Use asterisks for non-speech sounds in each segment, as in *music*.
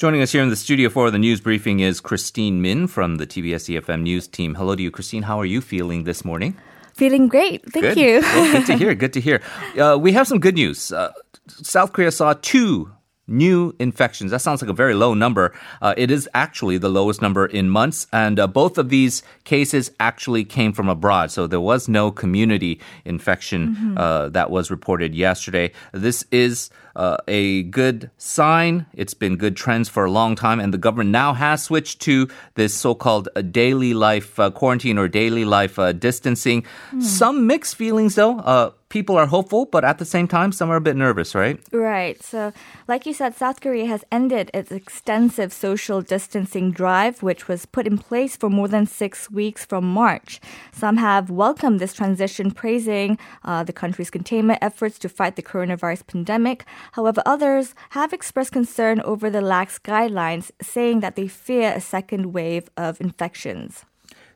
Joining us here in the studio for the news briefing is Christine Min from the TBS EFM news team. Hello to you, Christine. How are you feeling this morning? Feeling great. Thank good. you. well, good to *laughs* hear. Good to hear. Uh, we have some good news. Uh, South Korea saw two new infections. That sounds like a very low number. Uh, it is actually the lowest number in months, and uh, both of these cases actually came from abroad. So there was no community infection mm-hmm. uh, that was reported yesterday. This is uh, a good sign. It's been good trends for a long time, and the government now has switched to this so-called uh, daily life uh, quarantine or daily life distancing. Mm. Some mixed feelings, though people are hopeful, but at the same time, some are a bit nervous, right? Right. So, like you said, South Korea has ended its extensive social distancing drive, which was put in place for more than six weeks from March. Some have welcomed this transition, praising uh, the country's containment efforts to fight the coronavirus pandemic. However, others have expressed concern over the lax guidelines, saying that they fear a second wave of infections.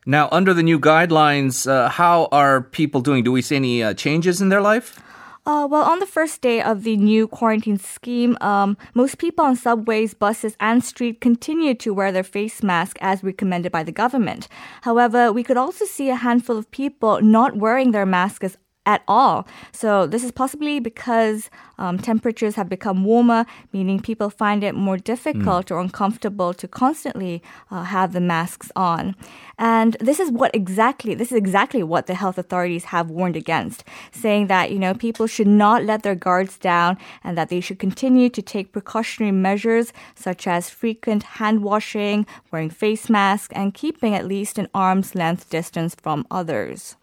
Now, under the new guidelines, uh, how are people doing? Do we see any uh, changes in their life? Uh, well, on the first day of the new quarantine scheme, um, most people on subways, buses, and street continued to wear their face mask as recommended by the government. However, we could also see a handful of people not wearing their masks at all. So this is possibly because um, temperatures have become warmer, meaning people find it more difficult mm. or uncomfortable to constantly uh, have the masks on. And this is what exactly this is exactly what the health authorities have warned against, saying that you know people should not let their guards down and that they should continue to take precautionary measures such as frequent hand washing, wearing face masks, and keeping at least an arm's length distance from others.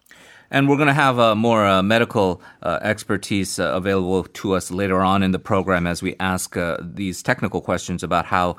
And we're going to have uh, more uh, medical uh, expertise uh, available to us later on in the program as we ask uh, these technical questions about how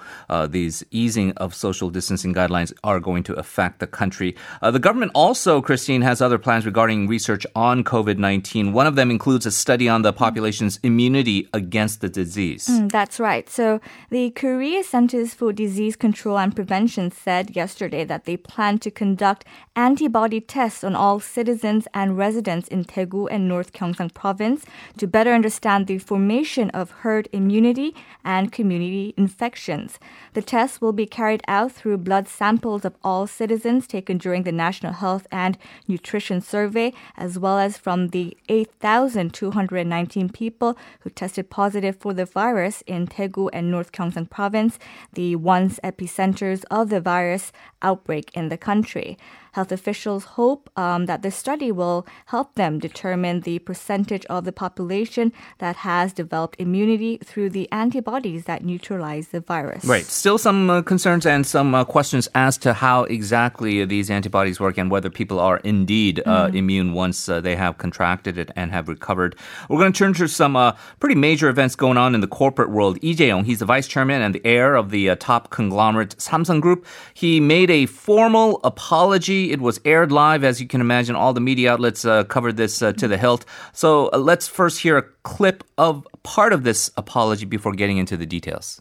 these easing of social distancing guidelines are going to affect the country. the government also, Christine, has other plans regarding research on COVID 19. One of them includes a study on the population's immunity against the disease. Mm, that's right. So the Korea Centers for Disease Control and Prevention said yesterday that they plan to conduct antibody tests on all citizens and residents in Daegu and North Gyeongsang province to better understand the formation of herd immunity and community infections. The tests will be carried out through blood samples of all citizens taken during the National Health and Nutrition Survey, as well as from the 8,219 people who tested positive for the virus in Daegu and North Gyeongsang province, the once epicenters of the virus outbreak in the country. Health officials hope um, that this study will help them determine the percentage of the population that has developed immunity through the antibodies that neutralize the virus. Right. Still some uh, concerns and some uh, questions as to how exactly these antibodies work and whether people are indeed uh, mm. immune once uh, they have contracted it and have recovered. We're going to turn to some uh, pretty major events going on in the corporate world. Lee Jae-yong, he's the vice chairman and the heir of the uh, top conglomerate Samsung Group. He made a formal apology it was aired live, as you can imagine. All the media outlets uh, covered this uh, to the hilt. So uh, let's first hear a clip of part of this apology before getting into the details.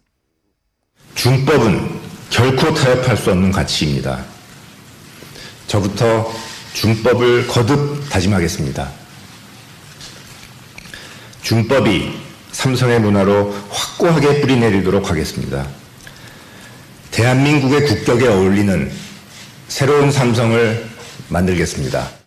중법은 결코 타협할 수 없는 가치입니다. 저부터 중법을 거듭 다짐하겠습니다. 중법이 삼성의 문화로 확고하게 뿌리내리도록 하겠습니다. 대한민국의 국격에 어울리는 새로운 삼성을 만들겠습니다.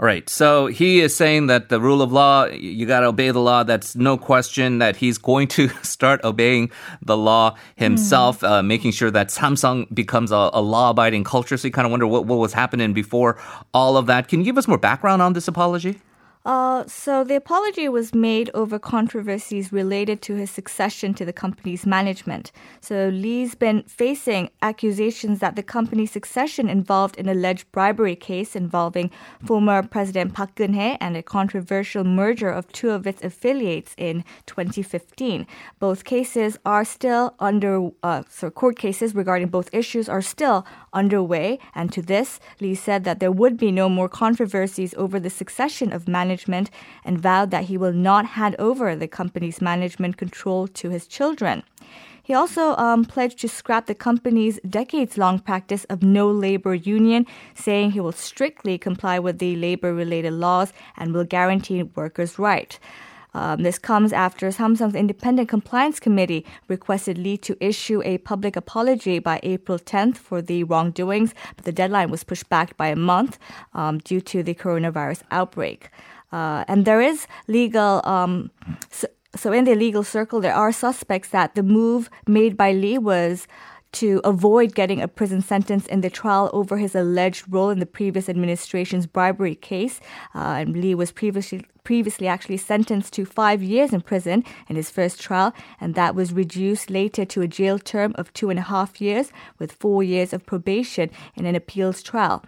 All right. So he is saying that the rule of law, you got to obey the law. That's no question that he's going to *laughs* start obeying the law himself, mm. uh, making sure that Samsung becomes a, a law abiding culture. So you kind of wonder what, what was happening before all of that. Can you give us more background on this apology? Uh, so the apology was made over controversies related to his succession to the company's management. So Lee's been facing accusations that the company's succession involved an alleged bribery case involving former President Park Geun-hye and a controversial merger of two of its affiliates in 2015. Both cases are still under, uh, so court cases regarding both issues are still underway. And to this, Lee said that there would be no more controversies over the succession of management and vowed that he will not hand over the company's management control to his children. He also um, pledged to scrap the company's decades long practice of no labor union, saying he will strictly comply with the labor related laws and will guarantee workers' rights. Um, this comes after Samsung's Independent Compliance Committee requested Lee to issue a public apology by April 10th for the wrongdoings, but the deadline was pushed back by a month um, due to the coronavirus outbreak. Uh, and there is legal. Um, so, so in the legal circle, there are suspects that the move made by Lee was to avoid getting a prison sentence in the trial over his alleged role in the previous administration's bribery case. Uh, and Lee was previously previously actually sentenced to five years in prison in his first trial, and that was reduced later to a jail term of two and a half years with four years of probation in an appeals trial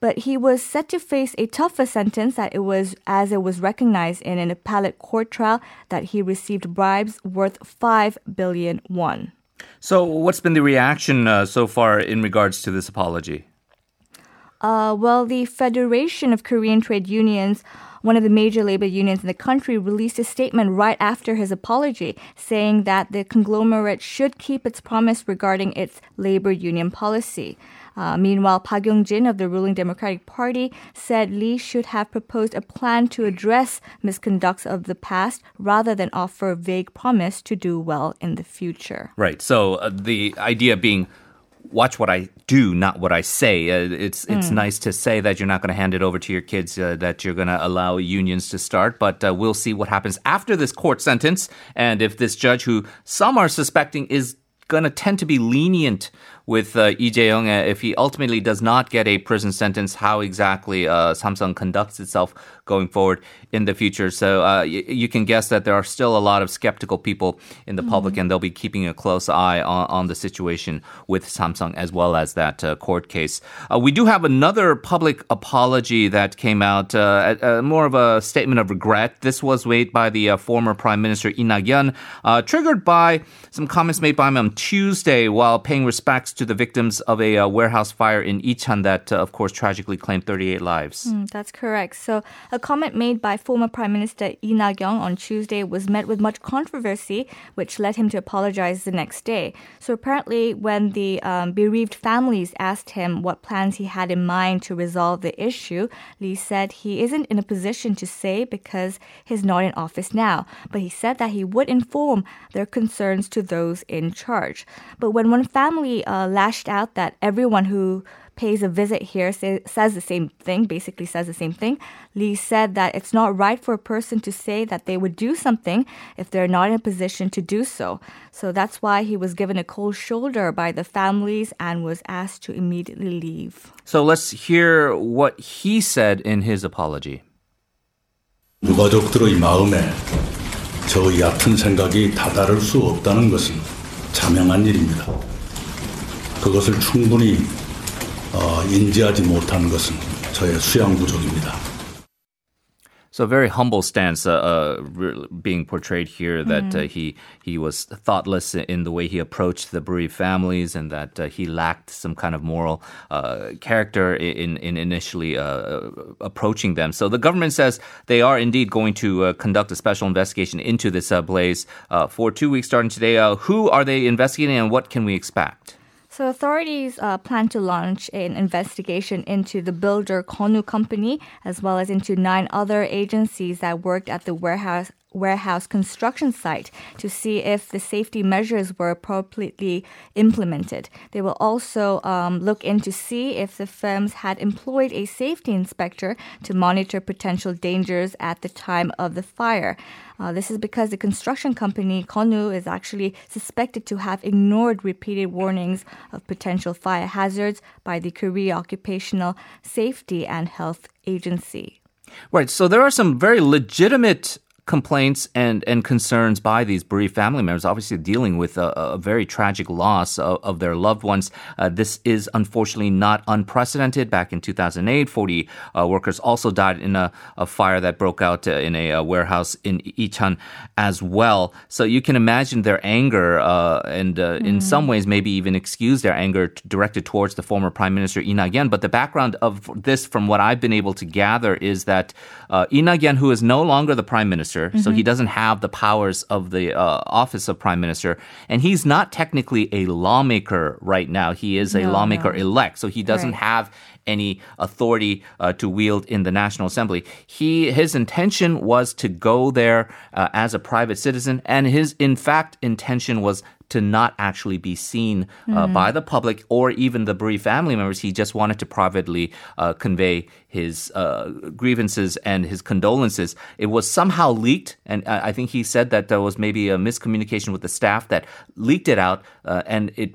but he was set to face a tougher sentence that it was as it was recognized in an appellate court trial that he received bribes worth 5 billion won. So, what's been the reaction uh, so far in regards to this apology? Uh, well, the Federation of Korean Trade Unions, one of the major labor unions in the country, released a statement right after his apology, saying that the conglomerate should keep its promise regarding its labor union policy. Uh, meanwhile, Park Yong-jin of the ruling Democratic Party said Lee should have proposed a plan to address misconducts of the past rather than offer a vague promise to do well in the future. Right. So uh, the idea being watch what I do, not what I say. Uh, it's it's mm. nice to say that you're not going to hand it over to your kids, uh, that you're going to allow unions to start, but uh, we'll see what happens after this court sentence, and if this judge, who some are suspecting is going to tend to be lenient with uh, Lee Jae-yong uh, if he ultimately does not get a prison sentence, how exactly uh, Samsung conducts itself going forward in the future. So uh, y- you can guess that there are still a lot of skeptical people in the mm-hmm. public, and they'll be keeping a close eye on, on the situation with Samsung as well as that uh, court case. Uh, we do have another public apology that came out, uh, more of a statement of regret. This was made by the former Prime Minister Lee Nak-yeon, triggered by some comments made by him on Tuesday while paying respects to the victims of a uh, warehouse fire in Icheon that, uh, of course, tragically claimed 38 lives. Mm, that's correct. So, a comment made by former Prime Minister Lee Nak-yeon on Tuesday was met with much controversy, which led him to apologize the next day. So, apparently, when the um, bereaved families asked him what plans he had in mind to resolve the issue, Lee said he isn't in a position to say because he's not in office now. But he said that he would inform their concerns to those in charge. But when one family uh, lashed out that everyone who pays a visit here say, says the same thing, basically says the same thing. Lee said that it's not right for a person to say that they would do something if they're not in a position to do so. So that's why he was given a cold shoulder by the families and was asked to immediately leave. So let's hear what he said in his apology. 유가족들의 마음에 저 얕은 생각이 다다를 수 없다는 것은 자명한 일입니다. 그것을 충분히 어, 인지하지 못한 것은 저의 수양 부족입니다. So a very humble stance uh, uh, being portrayed here that mm. uh, he he was thoughtless in the way he approached the bereaved families and that uh, he lacked some kind of moral uh, character in in initially uh, approaching them. So the government says they are indeed going to conduct a special investigation into this blaze for two weeks starting today. who are they investigating and what can we expect? So authorities uh, plan to launch an investigation into the builder Konu company as well as into nine other agencies that worked at the warehouse warehouse construction site to see if the safety measures were appropriately implemented. They will also um, look in to see if the firms had employed a safety inspector to monitor potential dangers at the time of the fire. Uh, this is because the construction company Konu is actually suspected to have ignored repeated warnings of potential fire hazards by the Korea Occupational Safety and Health Agency. Right. So there are some very legitimate complaints and, and concerns by these bereaved family members, obviously dealing with a, a very tragic loss of, of their loved ones. Uh, this is unfortunately not unprecedented. Back in 2008, 40 uh, workers also died in a, a fire that broke out uh, in a, a, warehouse in Icheon as well. So you can imagine their anger uh, and mm. in some ways maybe even excuse their anger directed towards the former Prime Minister Lee Nak-yeon. But the background of this, from what I've been able to gather, is that uh, Lee Nak-yeon, who is no longer the Prime Minister, minister, mm-hmm. so he mm-hmm. doesn't have the powers of the uh, office of prime minister, and he's not technically a lawmaker right now. He is a no, lawmaker no. elect, so he doesn't right. have any authority uh, to wield in the National Assembly. He his intention was to go there uh, as a private citizen, and his in fact intention was to not actually be seen uh, Hmm. by the public or even the bereaved family members. He just wanted to privately uh, convey his uh, grievances and his condolences. It was somehow leaked, and I I think he said that there was maybe a miscommunication with the staff that leaked it out, uh, and it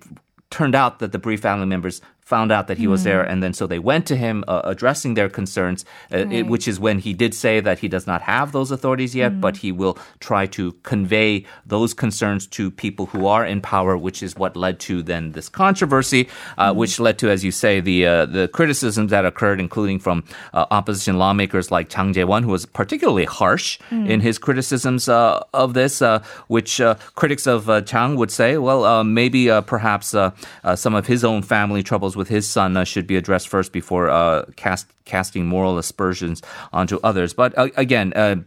turned out that the bereaved family members found out that he was there and then so they went to him uh, addressing their concerns uh, it, which is when he did say that he does not have those authorities yet but he will try to convey those concerns to people who are in power which is what led to then this controversy uh, which led to as you say the uh, the criticisms that occurred including from uh, opposition lawmakers like Chang Jae-won who was particularly harsh in his criticisms uh, of this uh, which uh, critics of uh, Chang would say well uh, maybe uh, perhaps uh, uh, some of his own family troubles with his son uh, should be addressed first before uh, cast, casting moral aspersions onto others. But uh, again, uh,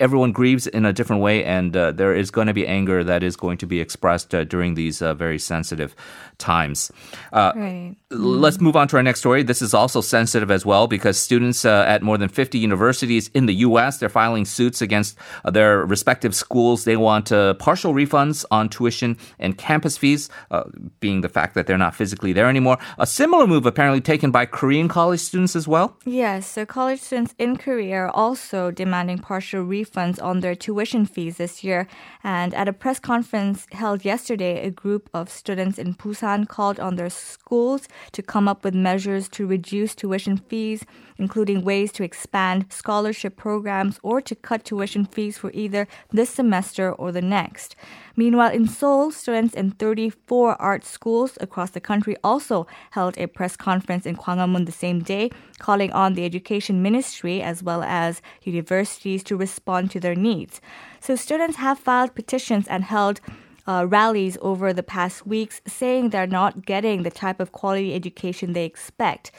everyone grieves in a different way, and uh, there is going to be anger that is going to be expressed uh, during these uh, very sensitive times. Uh, Right. Let's move on to our next story. This is also sensitive as well because students uh, at more than 50 universities in the U.S. they're filing suits against uh, their respective schools. They want uh, partial refunds on tuition and campus fees, uh, being the fact that they're not physically there anymore. A similar move apparently taken by Korean college students as well. Yes, so college students in Korea are also demanding partial refunds on their tuition fees this year. And at a press conference held yesterday, a group of students in Busan called on their schools to come up with measures to reduce tuition fees, including ways to expand scholarship programs or to cut tuition fees for either this semester or the next. Meanwhile, in Seoul, students in 34 art schools across the country also held a press conference in Gwanghwamun the same day, calling on the Education Ministry as well as universities to respond to their needs. So students have filed petitions and held uh, rallies over the past weeks saying they're not getting the type of quality education they expect.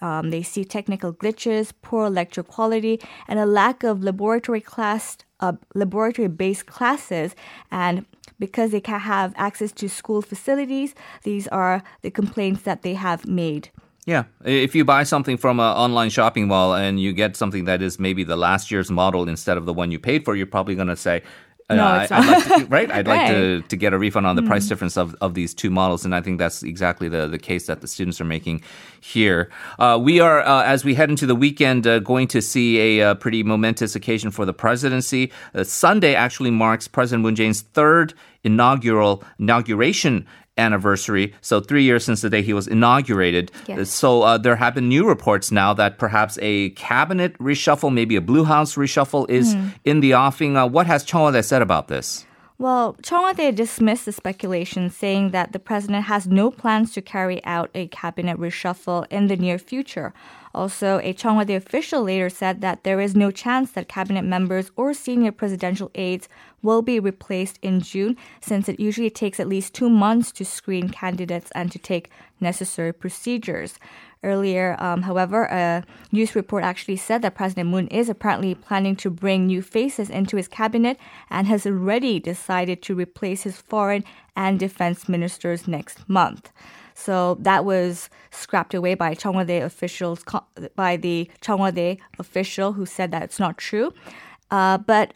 Um, they see technical glitches, poor lecture quality, and a lack of laboratory class, uh, laboratory-based classes. And because they can't have access to school facilities, these are the complaints that they have made. Yeah, if you buy something from an online shopping mall and you get something that is maybe the last year's model instead of the one you paid for, you're probably going to say, uh, No, I, it's *laughs* I'd like to, right? I'd like to, to get a refund on the price difference of, of these two models. And I think that's exactly the, the case that the students are making here. Uh, we are, uh, as we head into the weekend, uh, going to see a, uh pretty momentous occasion for the presidency. Uh, Sunday actually marks President Moon Jae-in's third inaugural inauguration anniversary. So three years since the day he was inaugurated. Yes. So uh, there have been new reports now that perhaps a cabinet reshuffle, maybe a Blue House reshuffle, is in the offing. Uh, what has Won-tae said about this? Well, Cheongwadae dismissed the speculation, saying that the president has no plans to carry out a cabinet reshuffle in the near future. Also, a Cheongwadae official later said that there is no chance that cabinet members or senior presidential aides will be replaced in June, since it usually takes at least two months to screen candidates and to take necessary procedures. Earlier, um, however, a news report actually said that President Moon is apparently planning to bring new faces into his cabinet and has already decided to replace his foreign and defense ministers next month. So that was scrapped away by Cheongwadae officials, by the Cheongwadae official who said that it's not true. Uh, but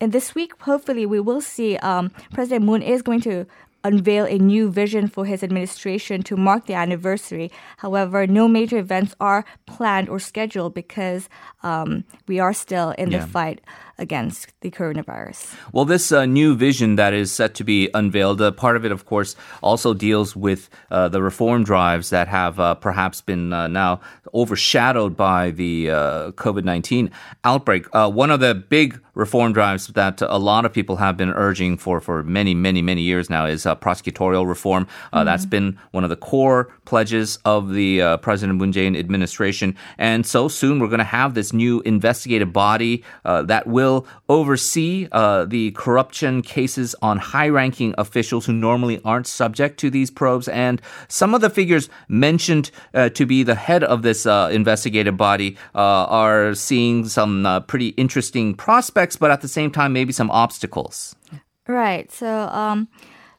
and this week, hopefully, we will see um, President Moon is going to unveil a new vision for his administration to mark the anniversary. However, no major events are planned or scheduled because um, we are still in Yeah. the fight against the coronavirus. Well, this uh, new vision that is set to be unveiled, uh, part of it, of course, also deals with uh, the reform drives that have uh, perhaps been uh, now overshadowed by the uh, COVID 19 outbreak. Uh, one of the big reform drives that a lot of people have been urging for, for many, many, many years now is uh, prosecutorial reform. Uh, That's been one of the core pledges of the uh, President Moon Jae-in administration. And so soon we're going to have this new investigative body uh, that will oversee uh, the corruption cases on high-ranking officials who normally aren't subject to these probes. And some of the figures mentioned uh, to be the head of this uh, investigative body uh, are seeing some uh, pretty interesting prospects, but at the same time, maybe some obstacles. Right. So, um,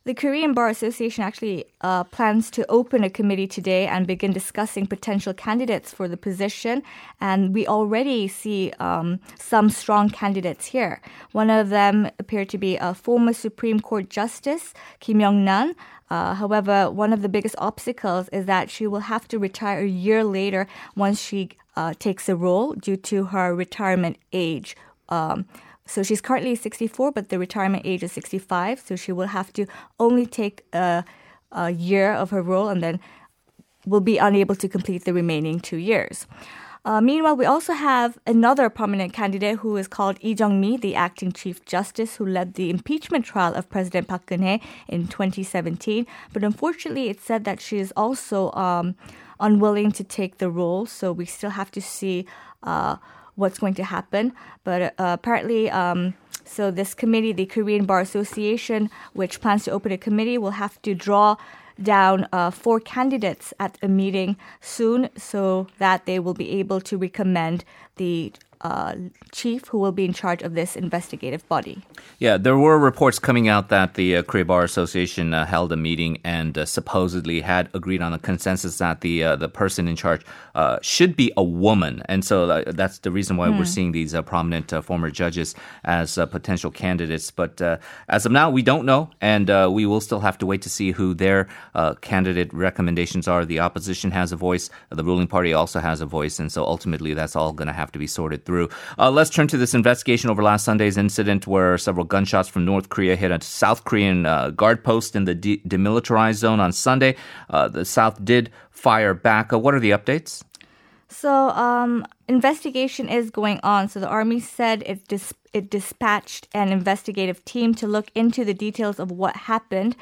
The Korean Bar Association actually uh, plans to open a committee today and begin discussing potential candidates for the position. And we already see um, some strong candidates here. One of them appeared to be a former Supreme Court Justice, Kim Young Nan. Uh, however, one of the biggest obstacles is that she will have to retire a year later once she uh, takes the role due to her retirement age. Um, so she's currently 64, but the retirement age is 65. So she will have to only take a, a year of her role and then will be unable to complete the remaining two years. Uh, meanwhile, we also have another prominent candidate who is called Lee Jung-mi, the acting chief justice who led the impeachment trial of President Park Geun-hye in 2017. But unfortunately, it's said that she is also um, unwilling to take the role. So we still have to see uh, what's going to happen. But uh, apparently, um, so this committee, the Korean Bar Association, which plans to open a committee, will have to draw down uh, four candidates at a meeting soon so that they will be able to recommend the uh, chief who will be in charge of this investigative body. Yeah, there were reports coming out that the uh, Korea Bar Association uh, held a meeting and uh, supposedly had agreed on a consensus that the uh, the person in charge uh, should be a woman, and so that's the reason why we're seeing these prominent former judges as potential candidates. But as of now, we don't know, and we will still have to wait to see who their candidate recommendations are. The opposition has a voice, the ruling party also has a voice, and so ultimately, that's all going to have to be sorted through. Uh, let's turn to this investigation over last Sunday's incident where several gunshots from North Korea hit a South Korean uh, guard post in the de- demilitarized zone on Sunday. Uh, the South did fire back. Uh, what are the updates? So, um, investigation is going on. So, the army said it dis- it dispatched an investigative team to look into the details of what happened.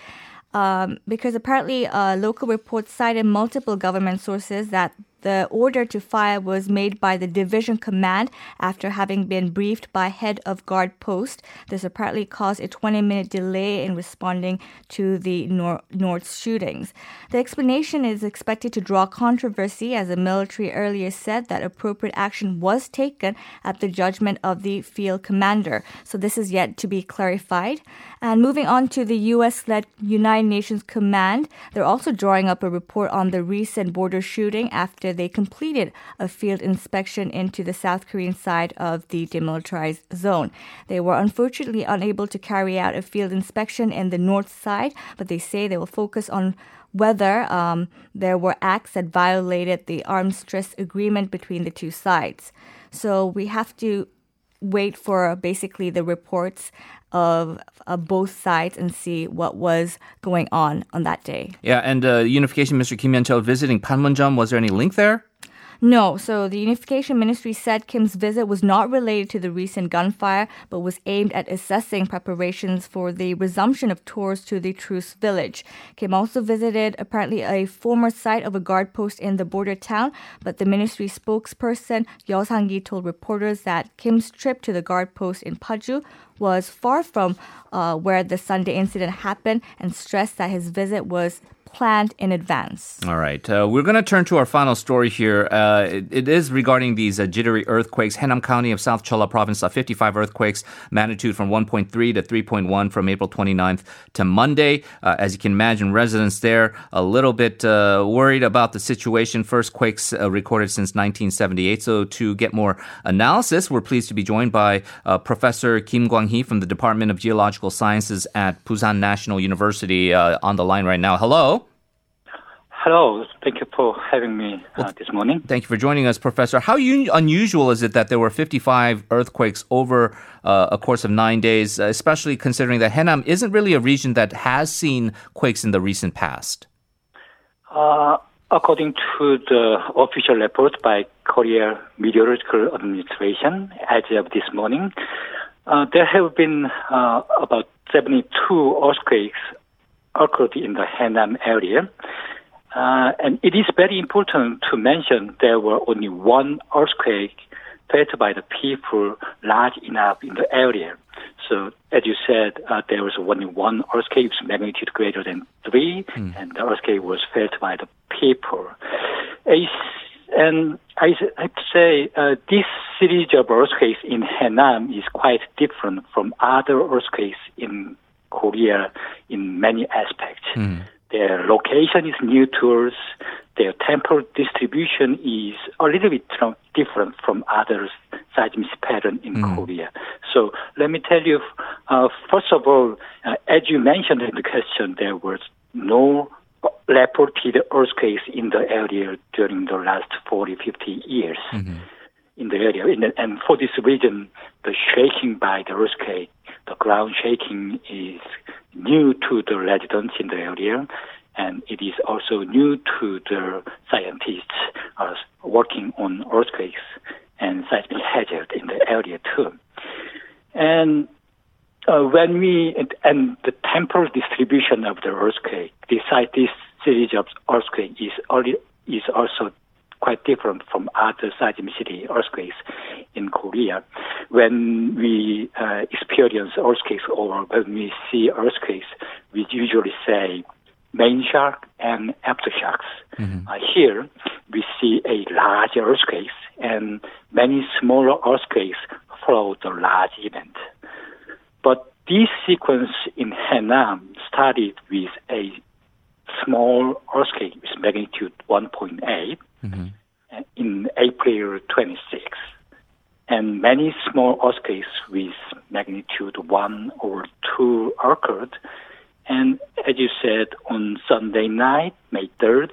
Um, because apparently, uh, local reports cited multiple government sources that the order to fire was made by the division command after having been briefed by head of guard post. This apparently caused a 20 minute delay in responding to the Nor- North shootings. The explanation is expected to draw controversy as the military earlier said that appropriate action was taken at the judgment of the field commander. So this is yet to be clarified. And moving on to the US led United Nations Command, they're also drawing up a report on the recent border shooting after they completed a field inspection into the South Korean side of the demilitarized zone. They were unfortunately unable to carry out a field inspection in the north side, but they say they will focus on whether um, there were acts that violated the armistice agreement between the two sides. So we have to wait for basically the reports of uh, both sides and see what was going on on that day. Yeah, and uh, Unification Minister Kim Yeon-chul visiting Panmunjom, was there any link there? No, so the Unification Ministry said Kim's visit was not related to the recent gunfire, but was aimed at assessing preparations for the resumption of tours to the Truce village. Kim also visited apparently a former site of a guard post in the border town, but the ministry spokesperson Yeo Sang-gi told reporters that Kim's trip to the guard post in Paju was far from uh, where the Sunday incident happened and stressed that his visit was planned in advance. All right. Uh, we're going to turn to our final story here. Uh, it, it is regarding these uh, jittery earthquakes. Haenam County of South Cholla Province saw 55 earthquakes, magnitude from 1.3 to 3.1 from April 29th to Monday. Uh, as you can imagine, residents there a little bit uh, worried about the situation. First quakes uh, recorded since 1978. So to get more analysis, we're pleased to be joined by Professor Kim Kwang-hee from the Department of Geological Sciences at Busan National University on the line right now. Hello. Hello. Thank you for having me uh, this morning. Thank you for joining us, Professor. How un- unusual is it that there were 55 earthquakes over uh, a course of nine days, uh, especially considering that Haenam isn't really a region that has seen quakes in the recent past? Uh, according to the official report by Korea Meteorological Administration, as of this morning, uh, there have been uh, about 72 earthquakes occurred in the Haenam area. Uh, and it is very important to mention there were only one earthquake felt by the people large enough in the area. So, as you said, uh, there was only one earthquake with magnitude greater than three, mm. and the earthquake was felt by the people. And I have to say, uh, this series of earthquakes in Haenam is quite different from other earthquakes in Korea in many aspects. Their location is new to us. Their temporal distribution is a little bit different from other seismic pattern in Korea. So let me tell you, uh, first of all, uh, as you mentioned in the question, there was no reported earthquakes in the area during the last 40, 50 years in the area. In the- and for this reason, the shaking by the earthquake, the ground shaking is new to the residents in the area, and it is also new to the scientists uh, working on earthquakes and seismic hazard in the area too. And uh, when we and the temporal distribution of the earthquake, beside this series of earthquake is is also quite different from other seismicity earthquakes in Korea. When we uh, experience earthquakes or when we see earthquakes, we usually say main shock and aftershocks. Uh, here, we see a large earthquake and many smaller earthquakes follow the large event. But this sequence in Haenam started with a small earthquake with magnitude 1.8 uh, in April 26. And many small earthquakes with magnitude 1 or 2 occurred. And as you said, on Sunday night, May 3rd,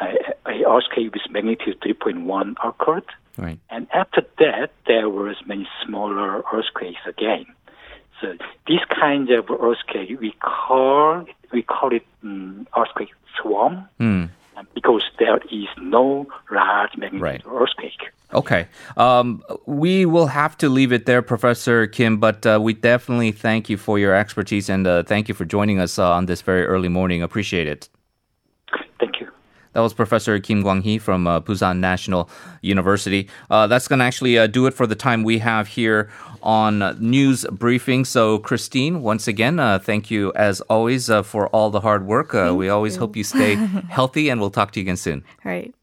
a, a earthquake with magnitude 3.1 occurred. Right. And after that, there was many smaller earthquakes again. So this kind of earthquake, we call we call it um, earthquake swarm Hmm. Because there is no large magnitude Right. earthquake. Okay. Um, we will have to leave it there, Professor Kim, but uh, we definitely thank you for your expertise and uh, thank you for joining us uh, on this very early morning. Appreciate it. Thank you. That was Professor Kim Kwang-hee from uh, Busan National University. Uh, that's going to actually uh, do it for the time we have here on News Briefing. So, Christine, once again, uh, thank you as always uh, for all the hard work. Uh, we always hope you stay *laughs* healthy, and we'll talk to you again soon. All right.